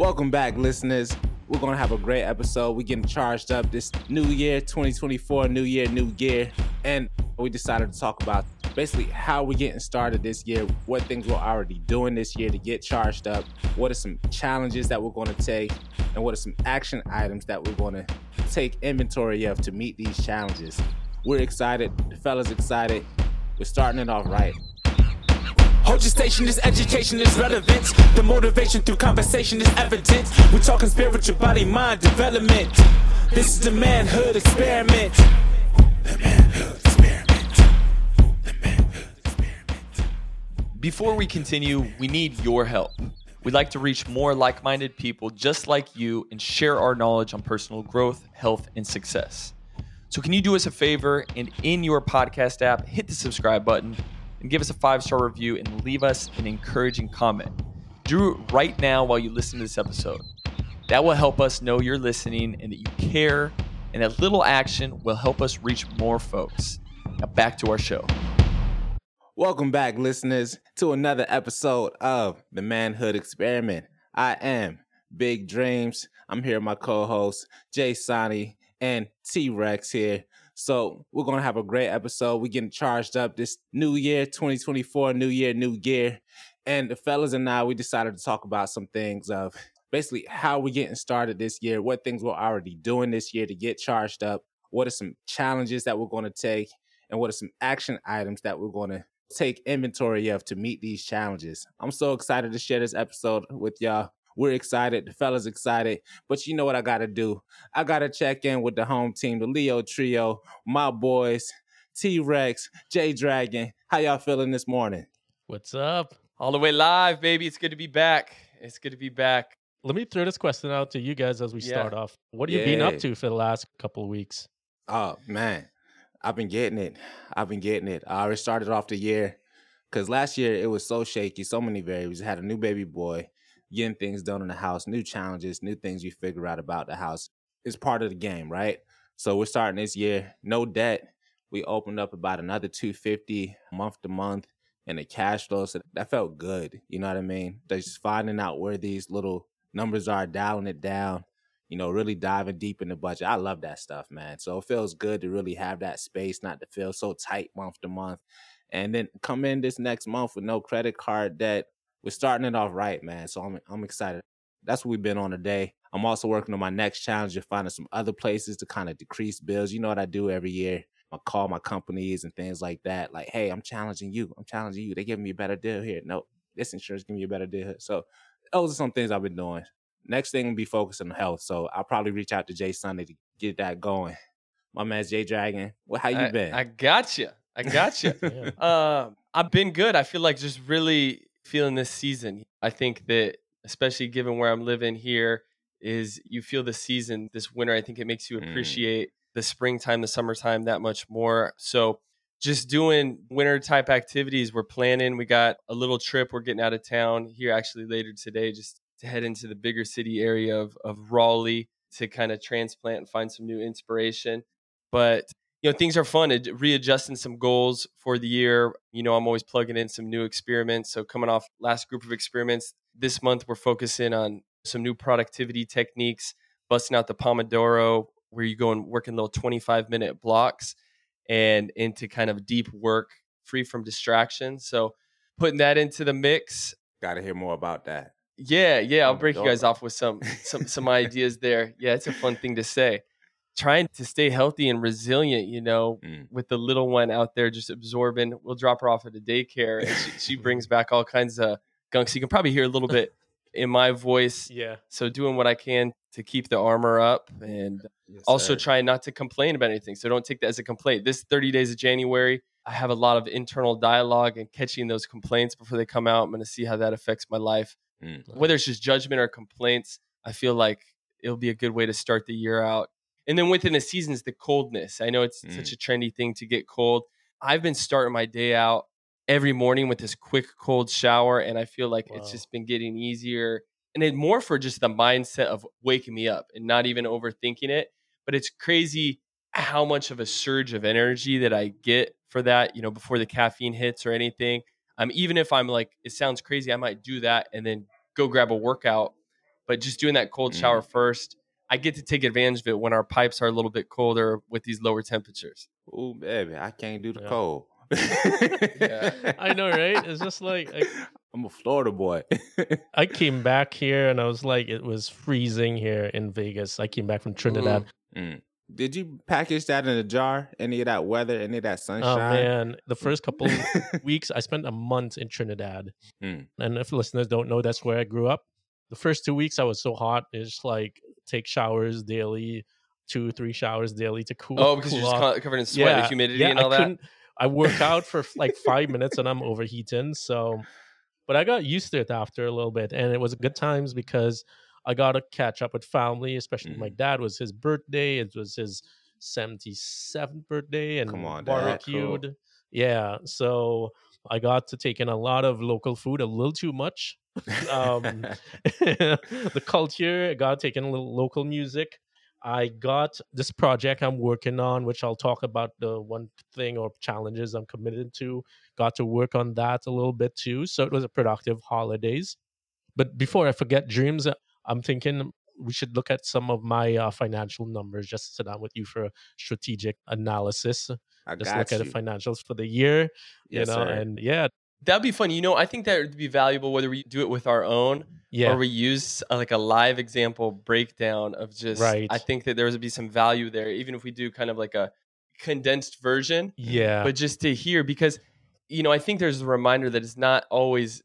Welcome back, listeners. We're gonna have a great episode. We're getting charged up this new year, 2024, new year, new gear. And we decided to talk about basically how we're getting started this year, what things we're already doing this year to get charged up, what are some challenges that we're gonna take, and what are some action items that we're gonna take inventory of to meet these challenges. We're excited, the fellas excited. We're starting it off right. Hold your station, this education is relevant. The motivation through conversation is evident. We're talking spiritual body mind development. This is the manhood experiment. The manhood experiment. Before we continue, we need your help. We'd like to reach more like minded people just like you and share our knowledge on personal growth, health, and success. So, can you do us a favor and in your podcast app, hit the subscribe button and give us a five star review and leave us an encouraging comment? Do it right now while you listen to this episode. That will help us know you're listening and that you care, and that little action will help us reach more folks. Now, back to our show. Welcome back, listeners, to another episode of the Manhood Experiment. I am Big Dreams. I'm here with my co-hosts Jay Sonny and T Rex here. So we're gonna have a great episode. We're getting charged up this new year, 2024, new year, new gear. And the fellas and I, we decided to talk about some things of basically how we're getting started this year, what things we're already doing this year to get charged up, what are some challenges that we're gonna take, and what are some action items that we're gonna take inventory of to meet these challenges. I'm so excited to share this episode with y'all. We're excited. The fellas excited. But you know what I got to do? I got to check in with the home team, the Leo Trio, my boys, T Rex, J Dragon. How y'all feeling this morning? What's up? All the way live, baby. It's good to be back. It's good to be back. Let me throw this question out to you guys as we Yeah. start off. What have you been up to for the last couple of weeks? Oh, man. I've been getting it. I've been getting it. I already started off the year because last year it was so shaky, so many variables. I had a new baby boy, getting things done in the house, new challenges, new things you figure out about the house. It's part of the game, right? So we're starting this year, no debt. We opened up about another 250 month to month and the cash flow. So that felt good. You know what I mean? Just finding out where these little numbers are, dialing it down, you know, really diving deep in the budget. I love that stuff, man. So it feels good to really have that space, not to feel so tight month to month. And then come in this next month with no credit card debt. We're starting it off right, man. So I'm I'm excited. That's what we've been on today. I'm also working on my next challenge of finding some other places to kind of decrease bills. You know what I do every year. I call my companies and things like that. Like, hey, I'm challenging you. I'm challenging you. They giving me a better deal here. No, this insurance giving me a better deal. here. So those are some things I've been doing. Next thing will be focusing on health. So I'll probably reach out to Jay Sunday to get that going. My man's Jay Dragon. Well, how you I, been? I got you. I got you. Yeah. Um, I've been good. I feel like just really feeling this season. I think that, especially given where I'm living here, is you feel the season this winter. I think it makes you Mm. appreciate the springtime, the summertime that much more. So, just doing winter type activities. We're planning. We got a little trip. We're getting out of town here actually later today, just to head into the bigger city area of of Raleigh to kind of transplant and find some new inspiration. But you know things are fun ad- readjusting some goals for the year you know i'm always plugging in some new experiments so coming off last group of experiments this month we're focusing on some new productivity techniques busting out the pomodoro where you go and work in little 25 minute blocks and into kind of deep work free from distractions so putting that into the mix Got to hear more about that. yeah, yeah. I'll break you guys off with some some some ideas there. Yeah, it's a fun thing to say. Trying to stay healthy and resilient, you know, Mm. with the little one out there just absorbing. We'll drop her off at a daycare, and she, she brings back all kinds of gunk. So you can probably hear a little bit in my voice. Yeah. So doing what I can to keep the armor up, and Yes, also sir. trying not to complain about anything. So don't take that as a complaint. This 30 days of January, I have a lot of internal dialogue and catching those complaints before they come out. I'm going to see how that affects my life Mm. whether it's just judgment or complaints, I feel like it'll be a good way to start the year out. And then within the seasons, the coldness. I know it's Mm. such a trendy thing to get cold. I've been starting my day out every morning with this quick cold shower, and I feel like it's just been getting easier. And it more for just the mindset of waking me up and not even overthinking it. But it's crazy how much of a surge of energy that I get for that, you know, before the caffeine hits or anything. Um, even if I'm like, it sounds crazy, I might do that and then go grab a workout. but just doing that cold Mm. shower first, I get to take advantage of it when our pipes are a little bit colder with these lower temperatures. Oh, baby, I can't do the Yeah. cold. Yeah. I know, right? It's just like I, I'm a Florida boy. I came back here and I was like, it was freezing here in Vegas. I came back from Trinidad. Mm. Did you package that in a jar? Any of that weather? Any of that sunshine? Oh man, the first couple weeks I spent a month in Trinidad. Mm. And if listeners don't know, that's where I grew up. The first two weeks I was so hot, it's like take showers daily, two, three showers daily to cool. Oh, because cool you're just off. co- covered in sweat, the humidity and I all that. I work out for like five minutes and I'm overheating. So, but I got used to it after a little bit, and it was good times because I got to catch up with family. Especially my Mhm. dad was his birthday. It was his seventy seventh birthday, and Come on, Dad. Cool. barbecued. Yeah, so I got to take in a lot of local food, a little too much. Um, the culture. I got taken a little local music. I got this project I'm working on, which I'll talk about the one thing or challenges I'm committed to. Got to work on that a little bit too. So it was a productive holidays. But before I forget dreams, uh, I'm thinking we should look at some of my uh, financial numbers. Just sit down with you for a strategic analysis. I Just look you. at the financials for the year, yes, you know, sir. and yeah, That'd be fun. You know, I think that would be valuable whether we do it with our own yeah, or we use uh, like a live example breakdown of just. Right. I think that there would be some value there, even if we do kind of like a condensed version, yeah, but just to hear because, you know, I think there's a reminder that it's not always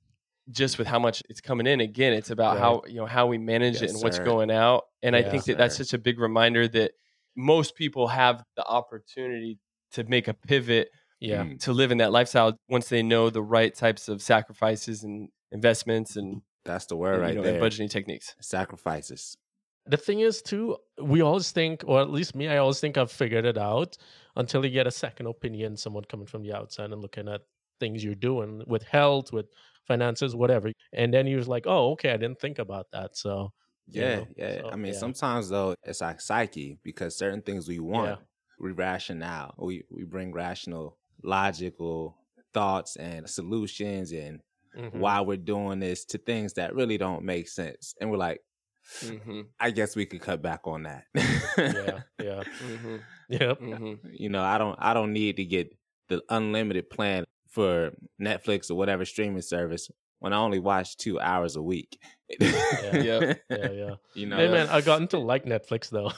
just with how much it's coming in. Again, it's about Right. how you know how we manage it Yes, and what's going out. And I Yeah. think that that's such a big reminder that most people have the opportunity to make a pivot yeah. Mm. to live in that lifestyle once they know the right types of sacrifices and investments and, That's the word and, right know, there. budgeting techniques. Sacrifices. the thing is too we always think or at least me i always think i've figured it out until you get a second opinion someone coming from the outside and looking at things you're doing with health with finances whatever and then you're like oh okay i didn't think about that so you Yeah, know, yeah. so, I mean, yeah. sometimes though, it's our psyche because certain things we want, Yeah. we rationale. We we bring rational, logical thoughts and solutions and Mhm. why we're doing this to things that really don't make sense. And we're like, Mm-hmm. I guess we could cut back on that. yeah yeah Mm-hmm. yep Mm-hmm. you know, I don't I don't need to get the unlimited plan for Netflix or whatever streaming service when I only watch two hours a week. Yep. yeah yeah You know, hey man i gotten to like netflix though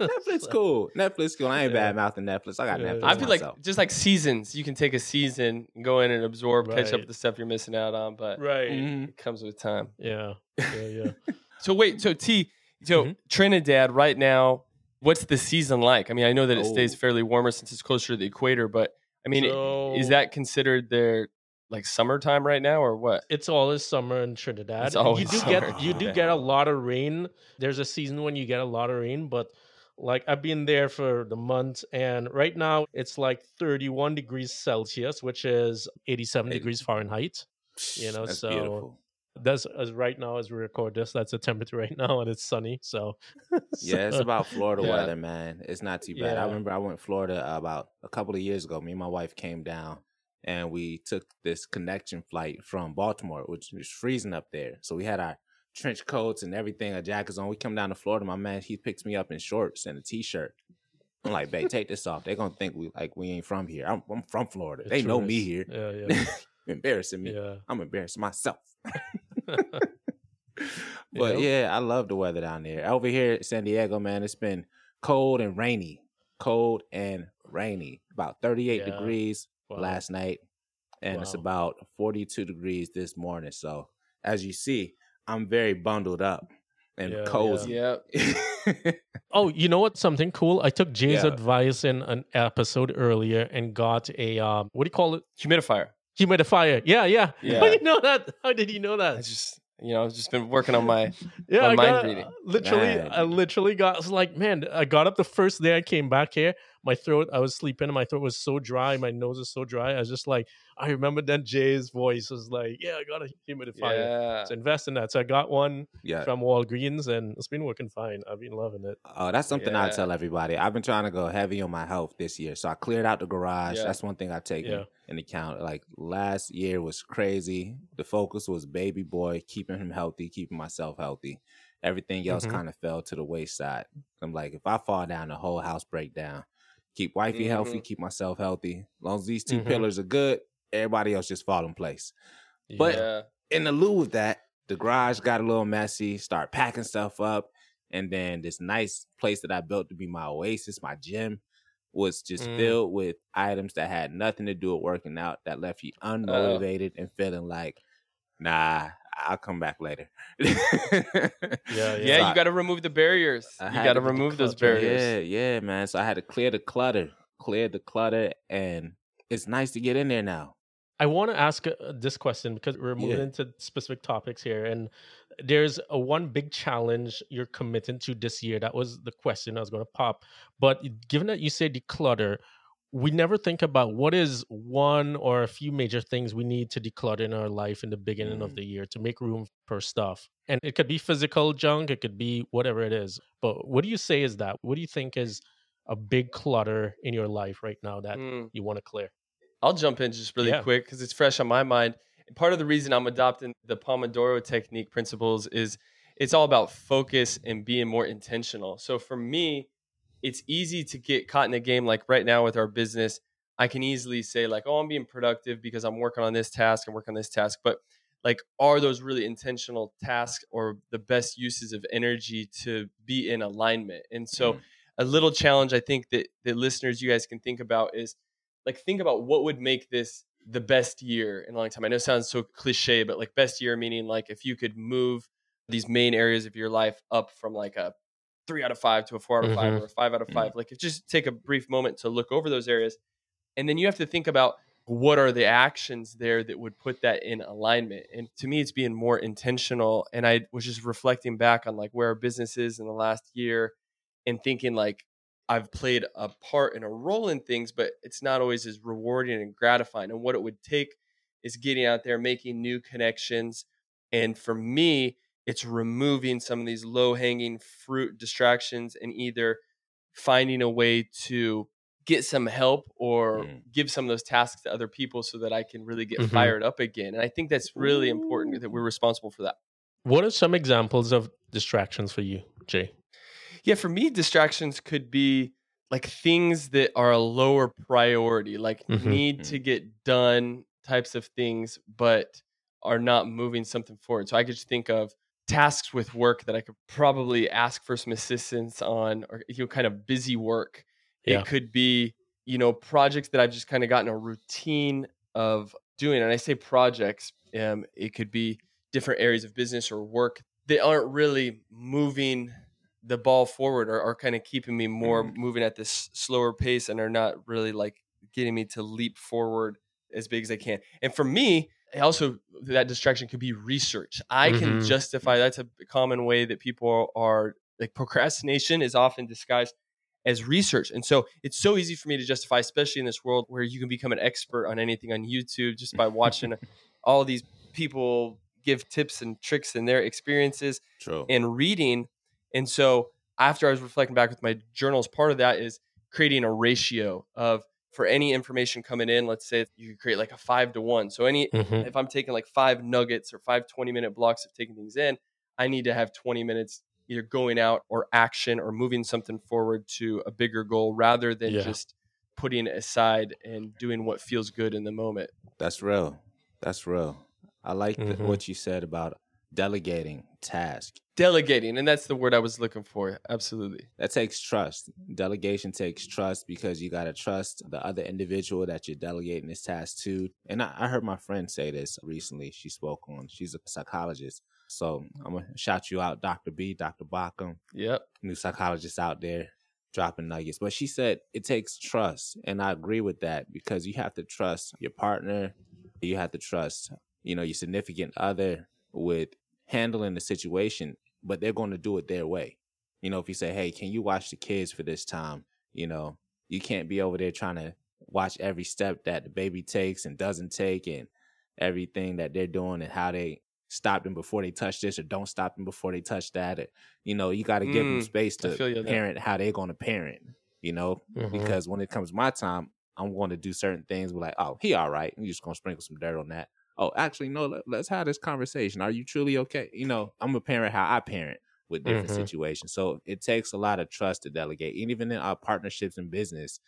Netflix cool. Netflix cool. I ain't Yeah. bad mouthing Netflix. I got Yeah, Netflix. I feel like just like seasons, you can take a season, go in and absorb, catch up with the stuff you're missing out on, but right Mhm. it comes with time. yeah yeah yeah So wait, so T, so Mhm. Trinidad right now, what's the season like? I mean, I know that it stays Oh. fairly warmer since it's closer to the equator, but I mean, So- is that considered their like summertime right now or what? it's always summer in Trinidad. It's always you do summer. get you do get a lot of rain. There's a season when you get a lot of rain, but like I've been there for the month and right now it's like 31 degrees Celsius, which is 87 Eighty- degrees Fahrenheit. you know, so- beautiful. That's as right now as we record this, that's the temperature right now and it's sunny. So Yeah, it's about Florida Yeah. weather, man. It's not too bad. I remember I went to Florida about a couple of years ago. Me and my wife came down and we took this connection flight from Baltimore, which was freezing up there. So we had our trench coats and everything, our jackets on. We come down to Florida. My man, he picks me up in shorts and a t-shirt. I'm like, babe, take this off. They're gonna think we like we ain't from here. I'm, I'm from Florida. the They know me here. Yeah, Embarrassing me. yeah. Yeah. I'm embarrassing myself. But yeah, I love the weather down there. Over here at San Diego, man, it's been cold and rainy. Cold and rainy. About 38 Yeah. degrees Wow. last night. And it's about 42 degrees this morning. So as you see, I'm very bundled up and Yeah, cozy. Yeah. Oh, you know what? Something cool. I took Jay's Yeah. advice in an episode earlier and got a um, what do you call it? Humidifier. Humidifier. Yeah, yeah. Yeah. How did you know that? How did you know I that? just, you know, I've just been working on my, Yeah, my I mind got reading. literally. Man. I literally got. I was like, man, I got up the first day I came back here. My throat. I was sleeping, and my throat was so dry. My nose was so dry. I was just like, I remember then Jay's voice was like, "Yeah, I got a humidifier. Yeah. So invest in that." So I got one Yeah. from Walgreens, and it's been working fine. I've been loving it. Oh, that's something I tell everybody. I've been trying to go heavy on my health this year. So I cleared out the garage. Yeah. That's one thing I take Yeah. in account. Like last year was crazy. The focus was baby boy, keeping him healthy, keeping myself healthy. Everything else Mhm. kind of fell to the wayside. I'm like, if I fall down, the whole house break down. Keep wifey healthy, keep myself healthy. As long as these 2 Mhm. pillars are good, everybody else just fall in place. But- yeah. in the lieu of that, the garage got a little messy, start packing stuff up. And then this nice place that I built to be my oasis, my gym, was just Mm. filled with items that had nothing to do with working out that left you unmotivated and feeling like, nah, I'll come back later. Yeah, Yeah, yeah. you got to remove the barriers. I you got to to get the remove those barriers. Yeah, yeah, man. So I had to clear the clutter, clear the clutter, and it's nice to get in there now. I want to ask uh, this question because we're moving Yeah. into specific topics here, and there's a one big challenge you're committing to this year. That was the question I was going to pop. But given that you say declutter, we never think about what is one or a few major things we need to declutter in our life in the beginning of Mm. the year to make room for stuff. And it could be physical junk, it could be whatever it is. But what do you say is that? What do you think is a big clutter in your life right now that Mm. you want to clear? I'll jump in just really Yeah. quick because it's fresh on my mind. And part of the reason I'm adopting the Pomodoro technique principles is it's all about focus and being more intentional. So for me, it's easy to get caught in a game like right now with our business. I can easily say like, "Oh, I'm being productive because I'm working on this task and working on this task." But like, are those really intentional tasks or the best uses of energy to be in alignment? And so, Mm. a little challenge I think that the listeners you guys can think about is like think about what would make this the best year in a long time. I know it sounds so cliche, but like best year meaning like if you could move these main areas of your life up from like a three out of five to a four out of five Mhm. or a five out of Mhm. five. Like if just take a brief moment to look over those areas. And then you have to think about what are the actions there that would put that in alignment. And to me, it's being more intentional. And I was just reflecting back on like where our business is in the last year and thinking like I've played a part and a role in things, but it's not always as rewarding and gratifying. And what it would take is getting out there, making new connections. And for me, it's removing some of these low hanging fruit distractions and either finding a way to get some help or Mm. give some of those tasks to other people so that I can really get Mhm. fired up again. And I think that's really important that we're responsible for that. What are some examples of distractions for you, Jay? Yeah, for me, distractions could be like things that are a lower priority, like Mhm. need to get done types of things, but are not moving something forward. So I could just think of tasks with work that I could probably ask for some assistance on, or you know, kind of busy work. Yeah. It could be, you know, projects that I've just kind of gotten a routine of doing. And I say projects, um, it could be different areas of business or work that aren't really moving the ball forward or are kind of keeping me more Mhm. moving at this slower pace and are not really like getting me to leap forward as big as I can. And for me, also that distraction could be research. I can Mhm. justify that's a common way that people are like procrastination is often disguised as research. And so it's so easy for me to justify, especially in this world where you can become an expert on anything on YouTube just by watching all these people give tips and tricks and their experiences True. and reading. And so after I was reflecting back with my journals, part of that is creating a ratio of for any information coming in, let's say you create like a five to one. So any Mhm. if I'm taking like five nuggets or five 20 minute blocks of taking things in, I need to have 20 minutes either going out or action or moving something forward to a bigger goal rather than Yeah. just putting it aside and doing what feels good in the moment. That's real. That's real. I like the, Mhm. what you said about delegating task. Delegating, and that's the word I was looking for. Absolutely. That takes trust. Delegation takes trust because you got to trust the other individual that you're delegating this task to. And I, I heard my friend say this recently. She spoke on, she's a psychologist. So I'm going to shout you out, Dr. B, Dr. Bacham, Yep. new psychologist out there dropping nuggets. But she said it takes trust. And I agree with that because you have to trust your partner. You have to trust, you know, your significant other with handling the situation, but they're going to do it their way. You know, if you say, hey, can you watch the kids for this time? You know, You can't be over there trying to watch every step that the baby takes and doesn't take and everything that they're doing and how they stop them before they touch this or don't stop them before they touch that. Or, you know, you got to give them Mm, space to feel you that. parent how they're going to parent, you know, Mhm. because when it comes my time, I'm going to do certain things. We're like, oh, he all right. You just going to sprinkle some dirt on that. Oh, actually, no, let, let's have this conversation. Are you truly okay? You know, I'm a parent how I parent with different Mhm. situations. So it takes a lot of trust to delegate. And even in our partnerships and business,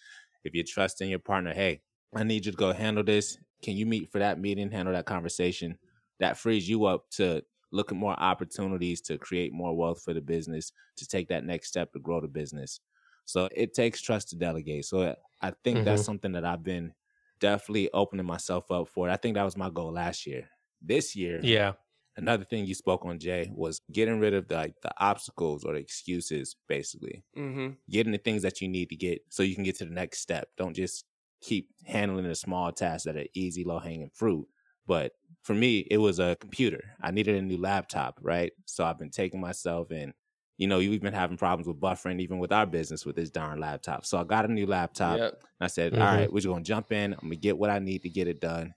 if you trust in your partner, hey, I need you to go handle this. Can you meet for that meeting, handle that conversation? That frees you up to look at more opportunities to create more wealth for the business, to take that next step to grow the business. So it takes trust to delegate. So I think that's something that I've been definitely opening myself up for. It. I think that was my goal last year. This year, Yeah. another thing you spoke on, Jay, was getting rid of the, like the obstacles or the excuses, basically Mm-hmm. getting the things that you need to get so you can get to the next step. Don't just keep handling the small tasks that are easy, low hanging fruit. But for me, it was a computer. I needed a new laptop, right? So I've been taking myself and, you know, we've been having problems with buffering even with our business with this darn laptop. So I got a new laptop. Yep. And I said, Mhm. all right, we're just going to jump in. I'm going to get what I need to get it done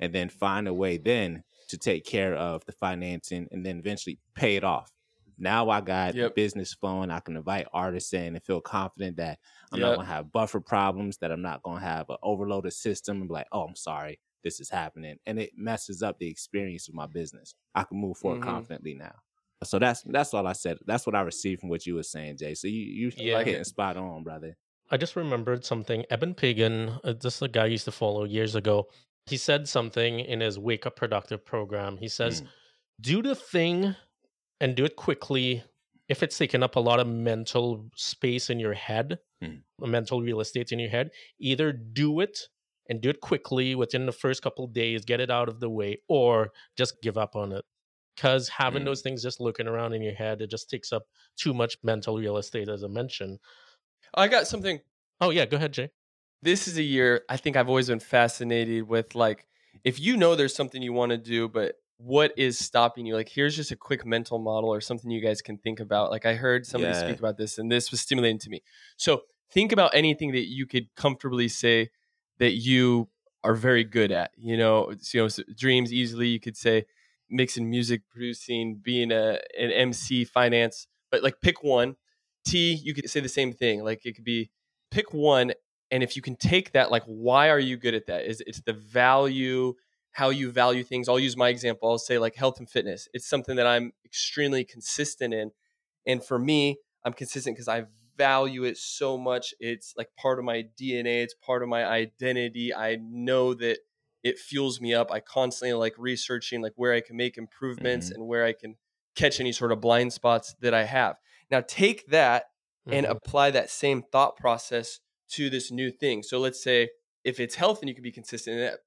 and then find a way then to take care of the financing and then eventually pay it off. Now I got Yep. business flowing. I can invite artists in and feel confident that I'm not going to have buffer problems, that I'm not going to have an overloaded system and be like, oh, I'm sorry, this is happening. And it messes up the experience of my business. I can move forward Mhm. confidently now. So that's that's all I said. That's what I received from what you were saying, Jay. So you you Yeah. like hitting spot on, brother. I just remembered something. Eben Pagan, uh, this is a guy I used to follow years ago. He said something in his Wake Up Productive program. He says, Mm. do the thing and do it quickly if it's taking up a lot of mental space in your head, Mm. mental real estate in your head. Either do it and do it quickly within the first couple days, get it out of the way, or just give up on it. Because having Mm. those things just looking around in your head, it just takes up too much mental real estate, as I mentioned. I got something. Oh, yeah, go ahead, Jay. This is a year I think I've always been fascinated with. Like, if you know there's something you want to do, but what is stopping you? Like, here's just a quick mental model or something you guys can think about. Like, I heard somebody Yeah. speak about this, and this was stimulating to me. So, think about anything that you could comfortably say that you are very good at. You know, you know, dreams easily. You could say mixing music, producing, being a an MC, finance. But like, pick one. T, you could say the same thing. Like, it could be pick one, and if you can take that, like, why are you good at that? Is it's the value, how you value things. I'll use my example. I'll say like health and fitness. It's something that I'm extremely consistent in, and for me, I'm consistent because I value it so much. It's like part of my DNA. It's part of my identity. I know that it fuels me up. I constantly like researching like where I can make improvements and where I can catch any sort of blind spots that I have. Now take that and Mhm. apply that same thought process to this new thing. So let's say if it's health and you can be consistent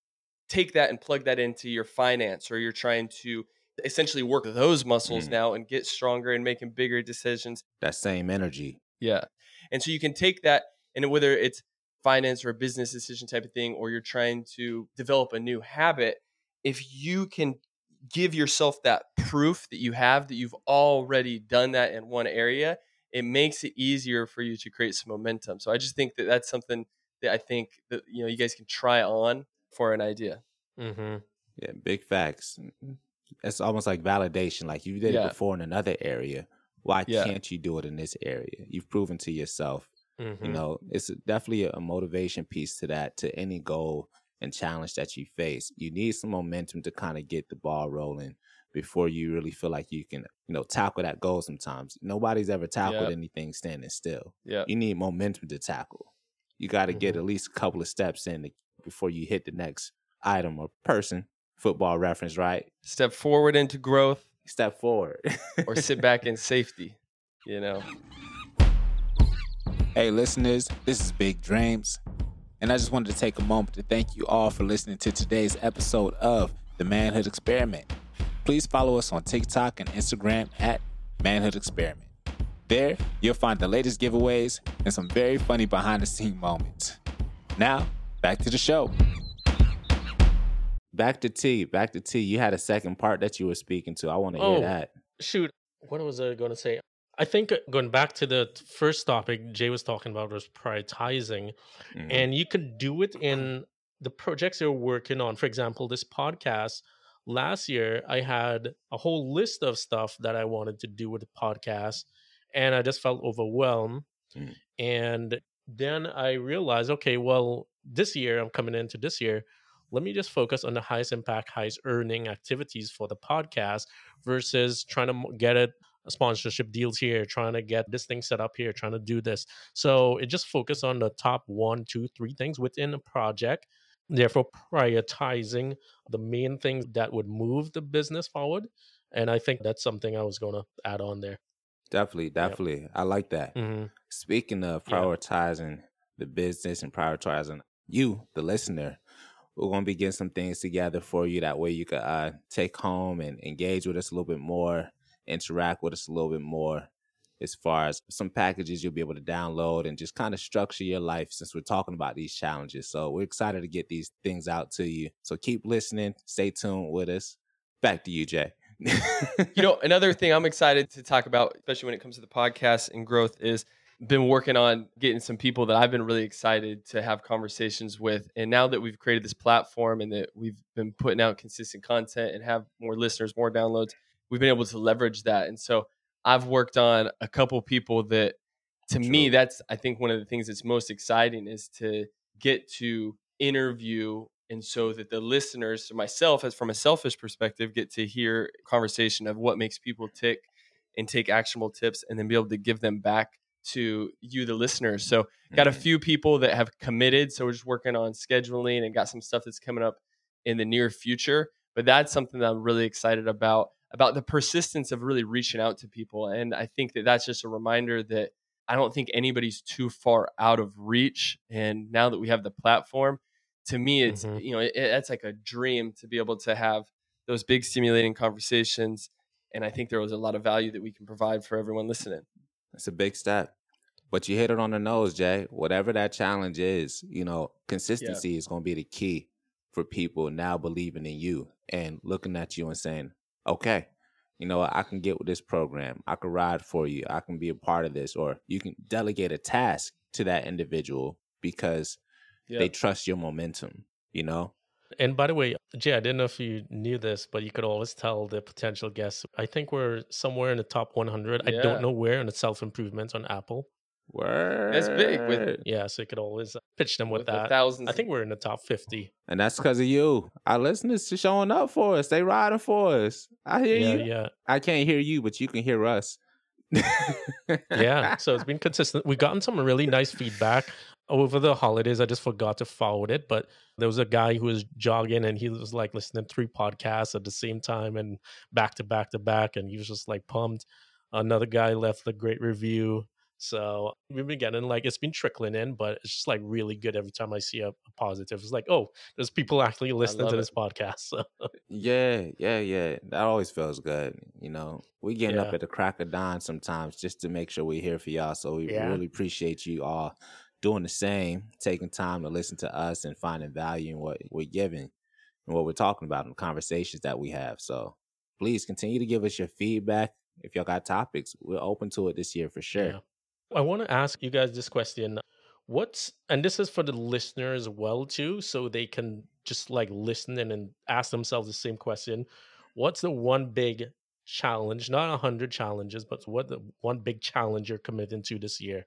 take that and plug that into your finance or you're trying to essentially work those muscles Mm. now and get stronger and making bigger decisions. That same energy. Yeah. And so you can take that and whether it's finance or a business decision type of thing or you're trying to develop a new habit, if you can give yourself that proof that you have that you've already done that in one area, it makes it easier for you to create some momentum. So I just think that that's something that I think that you know you guys can try on for an idea. Mm-hmm. Yeah, big facts. It's almost like validation. Like you did Yeah. it before in another area. Why Yeah. can't you do it in this area? You've proven to yourself. Mm-hmm. You know, it's definitely a motivation piece to that, to any goal and challenge that you face. You need some momentum to kind of get the ball rolling before you really feel like you can, you know, tackle that goal sometimes. Nobody's ever tackled Yeah. anything standing still. Yeah. You need momentum to tackle. You got to get Mhm. at least a couple of steps in before you hit the next item or person. Football reference, right? Step forward into growth Step forward. or sit back in safety. You know. Hey, listeners, this is Big Dreams. And I just wanted to take a moment to thank you all for listening to today's episode of The Manhood Experiment. Please follow us on TikTok and Instagram at Manhood Experiment. There, you'll find the latest giveaways and some very funny behind the scene moments. Now, back to the show. back to T. Back to T. You had a second part that you were speaking to. I want to Oh. hear that. Shoot, what was I going to say? I think uh, going back to the first topic Jay was talking about was prioritizing, Mhm. and you can do it in the projects you're working on. For example, this podcast. Last year, I had a whole list of stuff that I wanted to do with the podcast, and I just felt overwhelmed. Mm. And then I realized, okay, well, this year I'm coming into this year. Let me just focus on the highest impact, highest earning activities for the podcast versus trying to get it sponsorship deals here, trying to get this thing set up here, trying to do this. So it just focus on the top one, two, three things within a project. Therefore, prioritizing the main things that would move the business forward. And I think that's something I was going to add on there. Definitely, definitely. I like that. hmm Speaking of prioritizing the business and prioritizing you, the listener, we're going to be getting some things together for you. That way you can uh, take home and engage with us a little bit more, interact with us a little bit more as far as some packages you'll be able to download and just kind of structure your life since we're talking about these challenges. So we're excited to get these things out to you. So keep listening, stay tuned with us. Back to you, Jay. you know, another thing I'm excited to talk about, especially when it comes to the podcast and growth, is been working on getting some people that I've been really excited to have conversations with. And now that we've created this platform and that we've been putting out consistent content and have more listeners, more downloads, we've been able to leverage that. And so I've worked on a couple people that to me that's I think one of the things that's most exciting is to get to interview and so that the listeners so myself as from a selfish perspective get to hear conversation of what makes people tick and take actionable tips and then be able to give them back to you the listeners so got a Mhm. few people that have committed so we're just working on scheduling and got some stuff that's coming up in the near future but that's something that i'm really excited about about the persistence of really reaching out to people and i think that that's just a reminder that i don't think anybody's too far out of reach and now that we have the platform to me it's Mhm. you know it, that's like a dream to be able to have those big stimulating conversations and i think there was a lot of value that we can provide for everyone listening That's a big step. But you hit it on the nose, Jay. Whatever that challenge is, you know, consistency is going to be the key for people now believing in you and looking at you and saying, okay, you know, I can get with this program. I can ride for you. I can be a part of this. Or you can delegate a task to that individual because yeah they trust your momentum, you know? And by the way, Jay, I didn't know if you knew this, but you could always tell the potential guests. I think we're somewhere in the top 100. I don't know where in the self improvement on Apple. Word. That's big with- Yeah, so you could always uh, pitch them with, with the that. thousands I think we're in the top 50. And that's because of you. Our listeners are showing up for us. They riding for us. I hear Yeah, you. yeah, I can't hear you, but you can hear us. yeah. So it's been consistent. We've gotten some really nice feedback over the holidays. I just forgot to forward it, but there was a guy who was jogging and he was like listening to three podcasts at the same time and back to back to back, and he was just like pumped. Another guy left a great review. So we've been getting like it's been trickling in, but it's just like really good every time I see a, a positive. It's like, oh, there's people actually listening to it. this podcast. So Yeah, yeah, yeah. That always feels good. You know, we getting up at the crack of dawn sometimes just to make sure we're here for y'all. So we Yeah. really appreciate you all doing the same, taking time to listen to us and finding value in what we're giving and what we're talking about and the conversations that we have. So please continue to give us your feedback. If y'all got topics, we're open to it this year for sure. Yeah. I want to ask you guys this question. What's and this is for the listener as well too, so they can just like listen and, and ask themselves the same question. What's the one big challenge? Not a hundred challenges, but what the one big challenge you're committing to this year?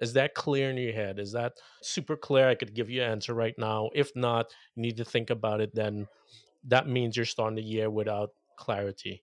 Is that clear in your head? Is that super clear? I could give you an answer right now. If not, you need to think about it. Then that means you're starting the year without clarity.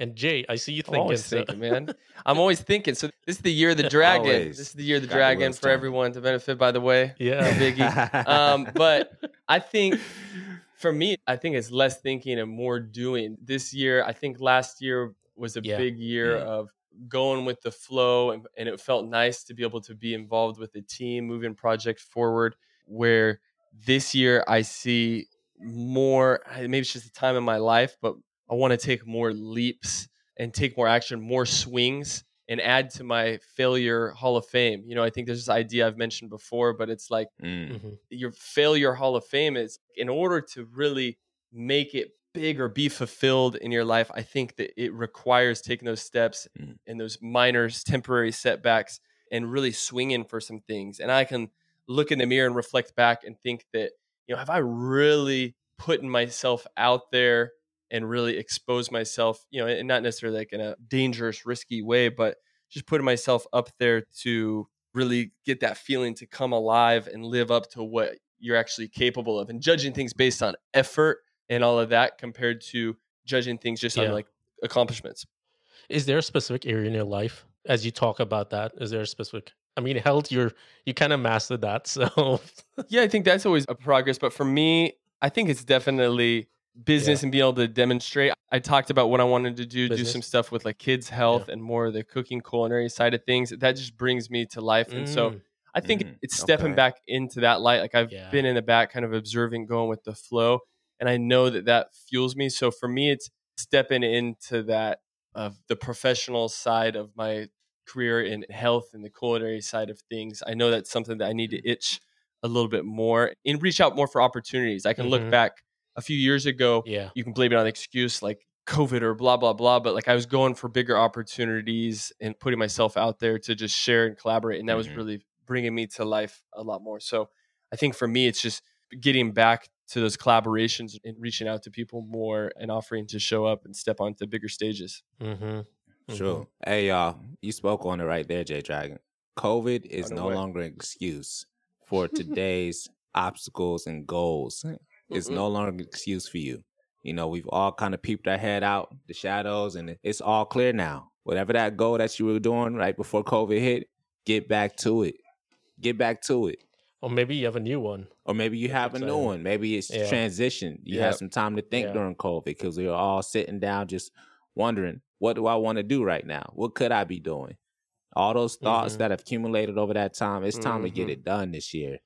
And Jay, I see you I'm thinking. always so- thinking, man. I'm always thinking. So this is the year of the dragon. Always. This is the year of the Got the dragon for turning. everyone to benefit. By the way, yeah. Biggie. Um, but I think for me, I think it's less thinking and more doing. This year, I think last year was a Yeah. big year Mm. of going with the flow, and, and it felt nice to be able to be involved with the team, moving project forward. Where this year, I see more. Maybe it's just the time in my life, but I want to take more leaps and take more action, more swings, and add to my failure hall of fame. You know, I think there's this idea I've mentioned before, but it's like Mm. Mhm. your failure hall of fame is in order to really make it big or be fulfilled in your life, I think that it requires taking those steps Mm. and those minor temporary setbacks and really swinging for some things. And I can look in the mirror and reflect back and think that, you know, have I really putting myself out there and really expose myself, you know, and not necessarily like in a dangerous, risky way, but just putting myself up there to really get that feeling to come alive and live up to what you're actually capable of and judging things based on effort and all of that compared to judging things just Yeah. on like accomplishments. Is there a specific area in your life as you talk about that? Is there a specific? I mean, health. You're you kind of mastered that, so Yeah, I think that's always a progress. But for me, I think it's definitely business and being able to demonstrate. I talked about what I wanted to do, do some stuff with like kids' health and more of the cooking culinary side of things. That just brings me to life. And so Mm, I think Mm, it's stepping okay. back into that light. Like I've Yeah. been in the back, kind of observing, going with the flow, and I know that that fuels me. So for me, it's stepping into that of the professional side of my career in health and the culinary side of things. I know that's something that I need to itch a little bit more and reach out more for opportunities. I can Mhm. look back a few years ago. yeah, You can blame it on the excuse like COVID or blah blah blah, but like I was going for bigger opportunities and putting myself out there to just share and collaborate, and that was Mhm. really bringing me to life a lot more. So I think for me, it's just getting back to those collaborations and reaching out to people more and offering to show up and step onto bigger stages. mm-hmm. Sure. Hey y'all, you spoke on it right there, Jay Dragon. COVID is no way. longer an excuse for today's obstacles and goals. It's Mm-mm. no longer an excuse for you. You know, we've all kind of peeped our head out the shadows and it's all clear now. Whatever that goal that you were doing right before COVID hit, get back to it. Get back to it. Or maybe you have a new one. Or maybe you have a new one. Maybe it's Yeah. transition. You Yep. had some time to think Yeah. during COVID because we were all sitting down just wondering, what do I want to do right now? What could I be doing? All those thoughts Mhm. that have accumulated over that time, it's time to get Mhm. it done this year.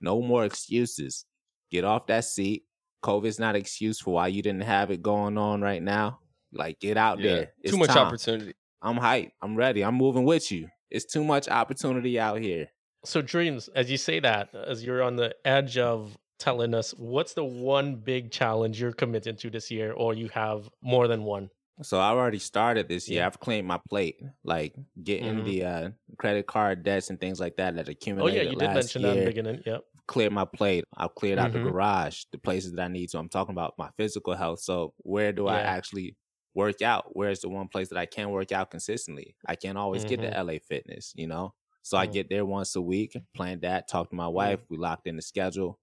No more excuses. Get off that seat. COVID's not an excuse for why you didn't have it going on right now. Like, get out there. It's Too much time. opportunity. I'm hyped. I'm ready. I'm moving with you. It's too much opportunity out here. So, dreams, as you say that, as you're on the edge of telling us, what's the one big challenge you're committed to this year, or you have more than one? So I already started this year. Yeah. I've cleaned my plate, like getting Mhm. the uh, credit card debts and things like that that accumulated. Oh, yeah, you did last mention that in the beginning. Yep. Cleared my plate. I've cleared out Mhm. the garage, the places that I need to. I'm talking about my physical health. So where do I actually work out? Where's the one place that I can work out consistently? I can't always get Mhm. to LA Fitness, you know. So I Mhm. get there once a week, plan that, talk to my wife. We locked in the schedule.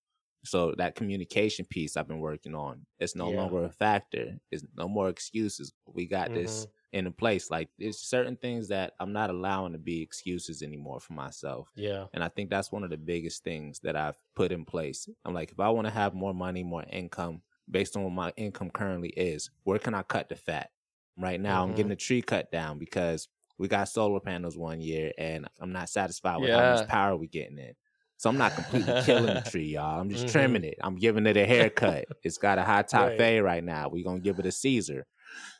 So that communication piece I've been working on, it's no Yeah. longer a factor. It's no more excuses. We got this Mm-hmm. In a place. Like there's certain things that I'm not allowing to be excuses anymore for myself. Yeah. And I think that's one of the biggest things that I've put in place. I'm like, if I want to have more money, more income based on what my income currently is, where can I cut the fat? Right now, I'm Mm-hmm. getting the tree cut down because we got solar panels one year and I'm not satisfied with how much power we're getting in. So I'm not completely killing the tree, y'all. I'm just Mhm. trimming it. I'm giving it a haircut. it's got a high top Right. fade right now. We're gonna give it a Caesar.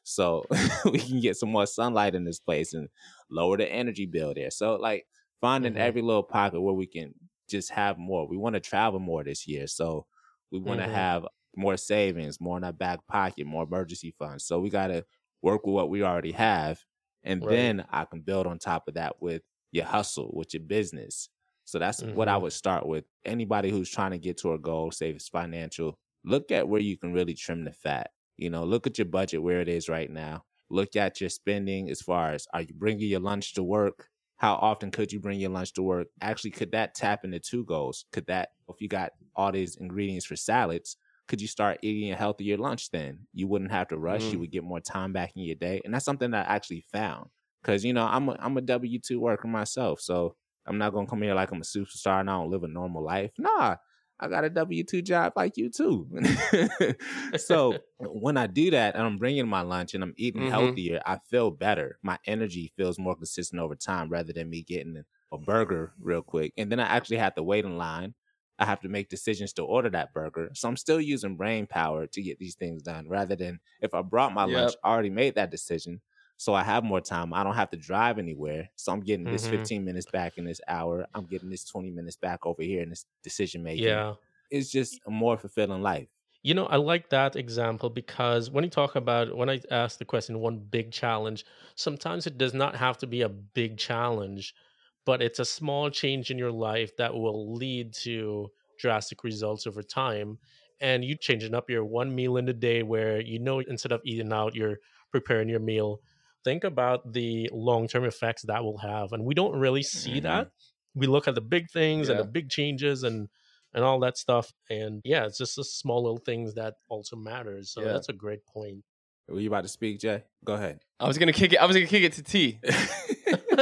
So we can get some more sunlight in this place and lower the energy bill there. So like finding Mhm. every little pocket where we can just have more. We want to travel more this year. So we want to Mhm. have more savings, more in our back pocket, more emergency funds. So we gotta work with what we already have. And Right. then I can build on top of that with your hustle, with your business. So that's what I Mhm. would start with. Anybody who's trying to get to a goal, say it's financial, look at where you can really trim the fat. You know, look at your budget where it is right now. Look at your spending as far as are you bringing your lunch to work? How often could you bring your lunch to work? Actually, could that tap into two goals? Could that, if you got all these ingredients for salads, could you start eating a healthier lunch then? You wouldn't have to rush. You Mm. would get more time back in your day. And that's something that I actually found. Cause you know, I'm a I'm a W two worker myself. So I'm not gonna come here like I'm a superstar and I don't live a normal life. Nah, I got a W two job like you too. so when I do that and I'm bringing my lunch and I'm eating Mhm. healthier, I feel better. My energy feels more consistent over time rather than me getting a burger real quick. And then I actually have to wait in line. I have to make decisions to order that burger. So I'm still using brain power to get these things done rather than if I brought my lunch, Yep. I already made that decision. So I have more time. I don't have to drive anywhere. So I'm getting this Mhm. 15 minutes back in this hour. I'm getting this 20 minutes back over here in this decision making. Yeah. It's just a more fulfilling life. You know, I like that example because when you talk about, when I ask the question, one big challenge, sometimes it does not have to be a big challenge, but it's a small change in your life that will lead to drastic results over time. And you changing up your one meal in a day where you know instead of eating out, you're preparing your meal. Think about the long term effects that will have. And we don't really see Mhm. that. We look at the big things and the big changes and and all that stuff. And yeah, it's just the small little things that also matters. So Yeah. that's a great point. Were you about to speak, Jay? Go ahead. I was gonna kick it. I was gonna kick it to t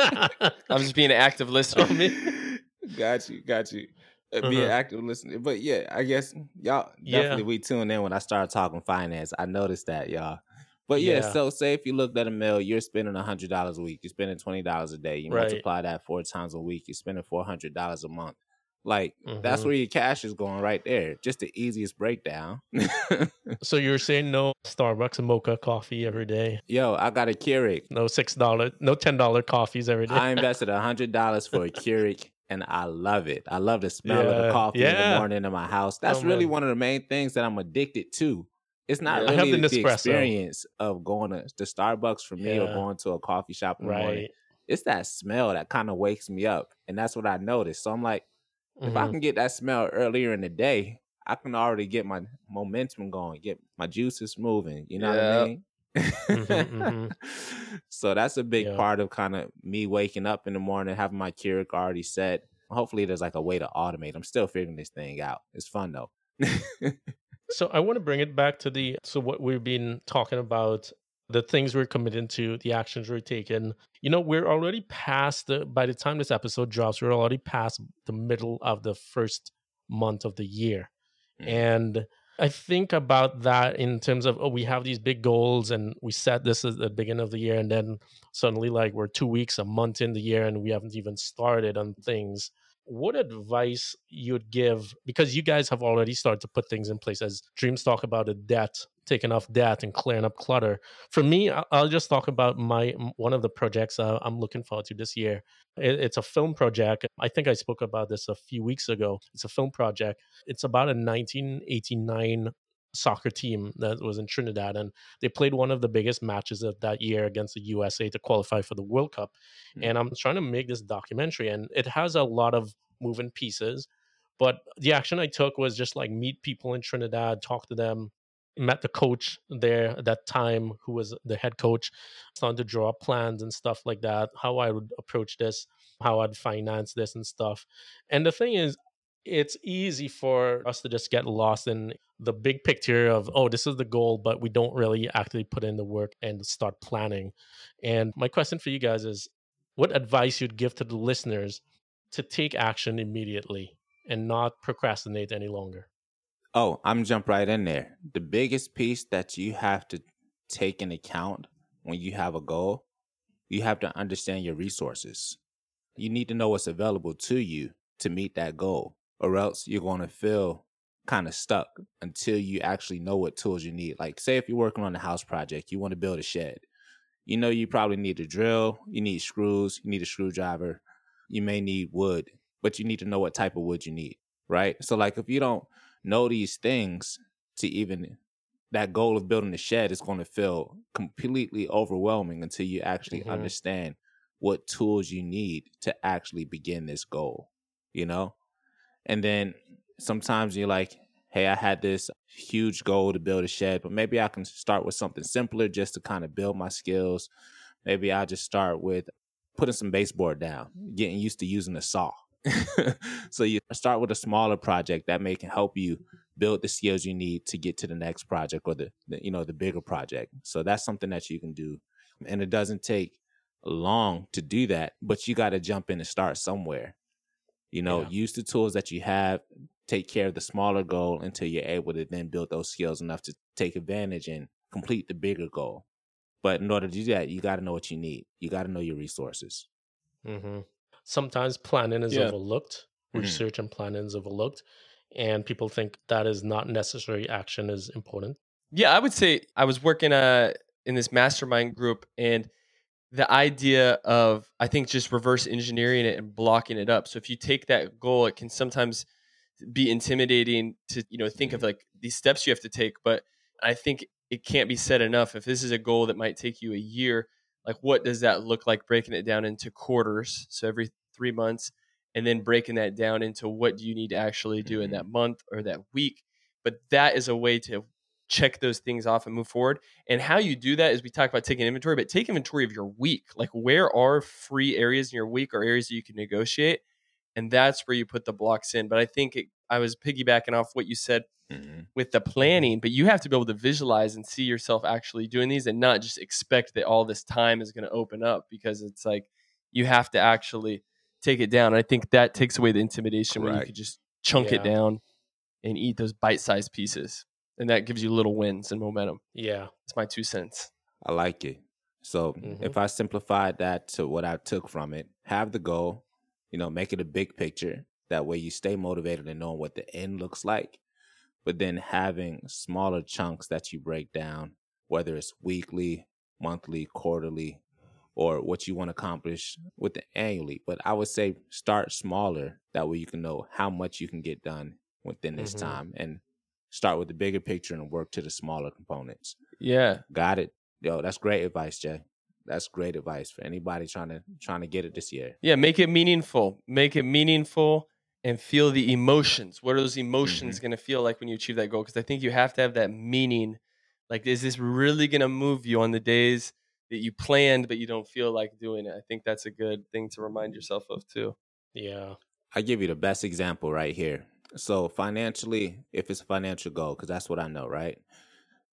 i'm just being an active listener. Oh, man. got you, got you. Uh, Be an Uh-huh. active listener, but yeah, I guess y'all Yeah. definitely we tune in when I started talking finance. I noticed that, y'all. But yeah, Yeah. so say if you looked at a mill, you're spending hundred dollars a week. You're spending twenty dollars a day. You Right. multiply that four times a week. You're spending four hundred dollars a month. Like that's Mhm. where your cash is going right there. Just the easiest breakdown. So you're saying no Starbucks and mocha coffee every day? Yo, I got a Keurig. No six dollar, no ten dollar coffees every day. I invested hundred dollars for a Keurig, and I love it. I love the smell of the Yeah, coffee in the morning in my house. That's Oh, really one of the main things that I'm addicted to. It's not Yeah. I have really the the, experience of going to, the Starbucks for me or going to a coffee shop in the morning. right. It's that smell that kind of wakes me up, and that's what I noticed. So I'm like, if I Mhm. can get that smell earlier in the day, I can already get my momentum going, get my juices moving. You know what I mean? Mhm, mhm. so that's a big Yeah. part of kind of me waking up in the morning, having my Keurig already set. Hopefully, there's like a way to automate. I'm still figuring this thing out. It's fun though. So I want to bring it back to the so what we've been talking about the things we're committed to, the actions we're taking. You know, we're already past the by the time this episode drops, we're already past the middle of the first month of the year. Mhm. And I think about that in terms of oh, we have these big goals and we set this at the beginning of the year, and then suddenly like we're two weeks, a month in the year, and we haven't even started on things. What advice you'd give because you guys have already started to put things in place as dreams talk about the debt, taking off debt and clearing up clutter. For me, I'll just talk about my one of the projects uh, I'm looking forward to this year. It's a film project. I think I spoke about this a few weeks ago. It's a film project. It's about a 1989 soccer team that was in Trinidad, and they played one of the biggest matches of that year against the USA to qualify for the World Cup. Hmm. And I'm trying to make this documentary, and it has a lot of moving pieces. But the action I took was just like meet people in Trinidad, talk to them, met the coach there at that time, who was the head coach, started to draw up plans and stuff like that, how I would approach this, how I'd finance this and stuff. And the thing is, it's easy for us to just get lost in the big picture of, oh, this is the goal, but we don't really actually put in the work and start planning. And my question for you guys is what advice you'd give to the listeners to take action immediately and not procrastinate any longer? Oh, I'm jump right in there. The biggest piece that you have to take in account when you have a goal, you have to understand your resources. You need to know what's available to you to meet that goal, or else you're going to feel kind of stuck until you actually know what tools you need. Like, say, if you're working on a house project, you want to build a shed. You know, you probably need a drill, you need screws, you need a screwdriver, you may need wood, but you need to know what type of wood you need, right? So, like, if you don't know these things to even that goal of building a shed is going to feel completely overwhelming until you actually Mhm. understand what tools you need to actually begin this goal, you know? And then sometimes you're like, hey, I had this huge goal to build a shed, but maybe I can start with something simpler just to kind of build my skills. Maybe I'll just start with putting some baseboard down, getting used to using a saw. so you start with a smaller project that may can help you build the skills you need to get to the next project or the, the you know the bigger project. So that's something that you can do, and it doesn't take long to do that, but you got to jump in and start somewhere. You know, Yeah. use the tools that you have, take care of the smaller goal until you're able to then build those skills enough to take advantage and complete the bigger goal. But in order to do that, you got to know what you need. You got to know your resources. hmm Sometimes planning is Yeah. overlooked, Mhm. research and planning is overlooked, and people think that is not necessary. Action is important. Yeah, I would say I was working uh in this mastermind group and the idea of I think just reverse engineering it and blocking it up. So if you take that goal, it can sometimes be intimidating to you know think of Mm-hmm. like these steps you have to take but i think it can't be said enough if this is a goal that might take you a year like what does that look like breaking it down into quarters so every three months and then breaking that down into what do you need to actually do in Mhm. that month or that week but that is a way to check those things off and move forward and how you do that is we talk about taking inventory but take inventory of your week like where are free areas in your week or areas that you can negotiate and that's where you put the blocks in but i think it, i was piggybacking off what you said Mhm. with the planning, but you have to be able to visualize and see yourself actually doing these and not just expect that all this time is going to open up because it's like you have to actually take it down. And I think that takes away the intimidation when you could just chunk it down and eat those bite sized pieces. And that gives you little wins and momentum. Yeah. It's my two cents. I like it. So Mhm. if I simplified that to what I took from it, have the goal, you know, make it a big picture. That way you stay motivated and knowing what the end looks like. But then having smaller chunks that you break down, whether it's weekly, monthly, quarterly, or what you want to accomplish with the annually. But I would say start smaller. That way you can know how much you can get done within this Mhm. time and start with the bigger picture and work to the smaller components. Yeah. Got it. Yo, that's great advice, Jay. That's great advice for anybody trying to trying to get it this year. Yeah. Make it meaningful. Make it meaningful and feel the emotions. What are those emotions mm-hmm. going to feel like when you achieve that goal? Because I think you have to have that meaning. Like, is this really going to move you on the days that you planned, but you don't feel like doing it? I think that's a good thing to remind yourself of too. Yeah. I give you the best example right here. So financially, if it's a financial goal, because that's what I know, right?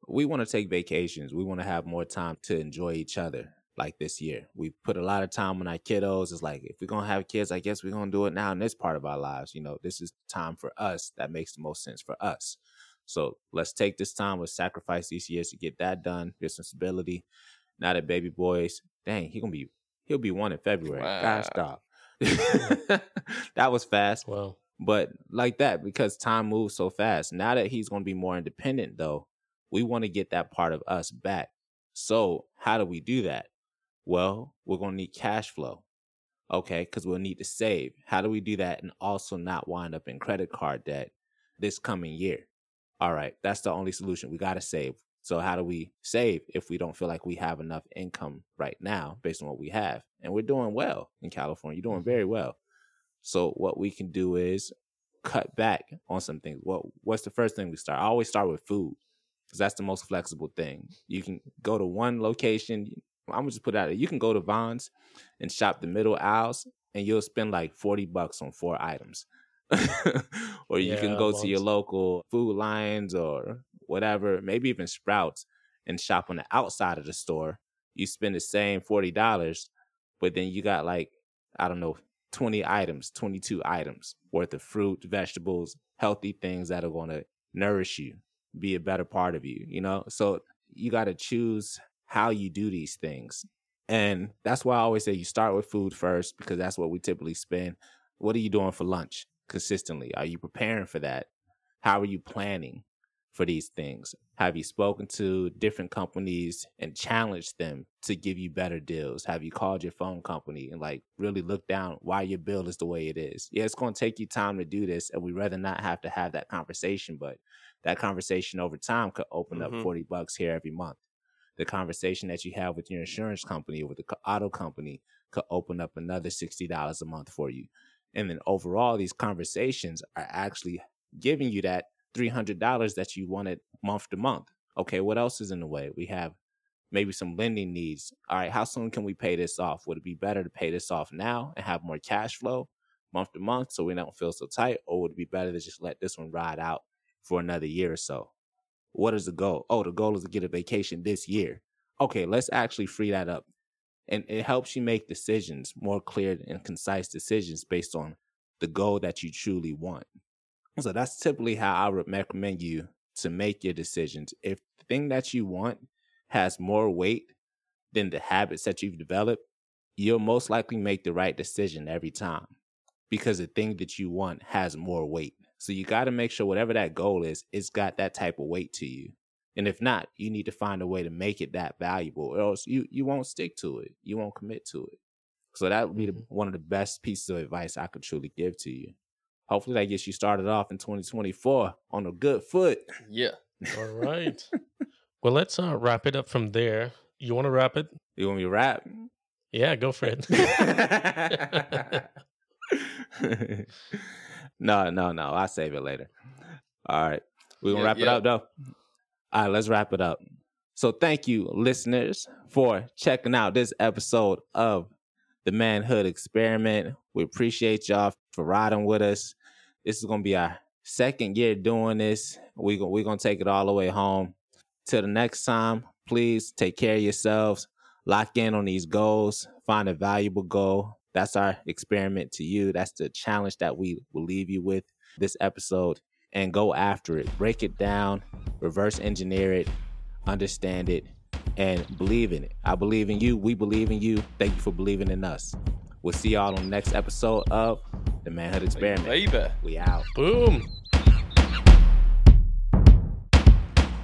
We want to take vacations. We want to have more time to enjoy each other. Like this year, we put a lot of time on our kiddos. It's like if we're gonna have kids, I guess we're gonna do it now in this part of our lives. You know, this is time for us that makes the most sense for us. So let's take this time. Let's sacrifice these years to get that done. Get some stability. Now that baby boys, dang, he gonna be he'll be one in February. Gosh, Wow. dog. that was fast Well. but like that because time moves so fast now that he's going to be more independent though we want to get that part of us back so how do we do that well we're going to need cash flow okay because we'll need to save how do we do that and also not wind up in credit card debt this coming year all right that's the only solution we got to save so how do we save if we don't feel like we have enough income right now based on what we have and we're doing well in california you're doing mm-hmm. very well so what we can do is cut back on some things. What what's the first thing we start? I always start with food because that's the most flexible thing. You can go to one location. I'm gonna just put it out there. You can go to Vons and shop the middle aisles, and you'll spend like forty bucks on four items. or you can Yeah, go to your local food lines or whatever, maybe even Sprouts, and shop on the outside of the store. You spend the same forty dollars, but then you got like I don't know 20 items, 22 items worth of fruit, vegetables, healthy things that are going to nourish you, be a better part of you, you know? So you got to choose how you do these things. And that's why I always say you start with food first because that's what we typically spend. What are you doing for lunch consistently? Are you preparing for that? How are you planning for these things? Have you spoken to different companies and challenged them to give you better deals? Have you called your phone company and like really look down why your bill is the way it is? Yeah, it's going to take you time to do this, and we rather not have to have that conversation, but that conversation over time could open Mhm. up 40 bucks here every month. The conversation that you have with your insurance company or with the auto company could open up another $60 a month for you. And then overall, these conversations are actually giving you that $300 that you wanted month to month. Okay, what else is in the way? We have maybe some lending needs. All right, how soon can we pay this off? Would it be better to pay this off now and have more cash flow month to month so we don't feel so tight? Or would it be better to just let this one ride out for another year or so? What is the goal? Oh, the goal is to get a vacation this year. Okay, let's actually free that up. And it helps you make decisions, more clear and concise decisions based on the goal that you truly want. So that's typically how I would recommend you to make your decisions. If the thing that you want has more weight than the habits that you've developed, you'll most likely make the right decision every time because the thing that you want has more weight. So you got to make sure whatever that goal is, it's got that type of weight to you. And if not, you need to find a way to make it that valuable, or else you you won't stick to it. You won't commit to it. So that would be the, Mhm. one of the best pieces of advice I could truly give to you. hopefully that gets you started off in 2024 on a good foot. Yeah. All right. well, let's uh, wrap it up from there. You want to wrap it? You want me to rap? Yeah, go for it. no, no, no. I'll save it later. All right. We're going to Yeah, wrap it up, though. All right, let's wrap it up. So, thank you, listeners, for checking out this episode of the Manhood Experiment. We appreciate y'all for riding with us. This is going to be our second year doing this. We're going we're gonna take it all the way home. Till the next time, please take care of yourselves. Lock in on these goals. Find a valuable goal. That's our experiment to you. That's the challenge that we will leave you with this episode. And go after it. Break it down, reverse engineer it, understand it, and believe in it. I believe in you. We believe in you. Thank you for believing in us. We'll see y'all on the next episode of The Manhood Experiment. Baby. We out. Boom.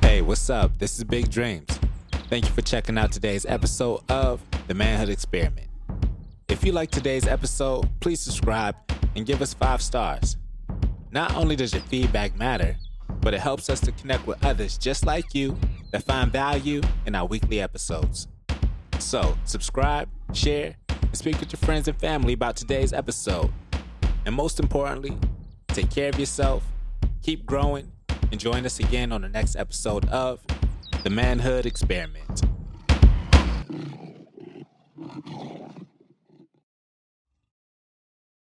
Hey, what's up? This is B.I.G Dreamz. Thank you for checking out today's episode of The Manhood Experiment. If you like today's episode, please subscribe and give us five stars. Not only does your feedback matter, but it helps us to connect with others just like you that find value in our weekly episodes. So, subscribe, share, and speak with your friends and family about today's episode. And most importantly, take care of yourself, keep growing, and join us again on the next episode of The Manhood Experiment.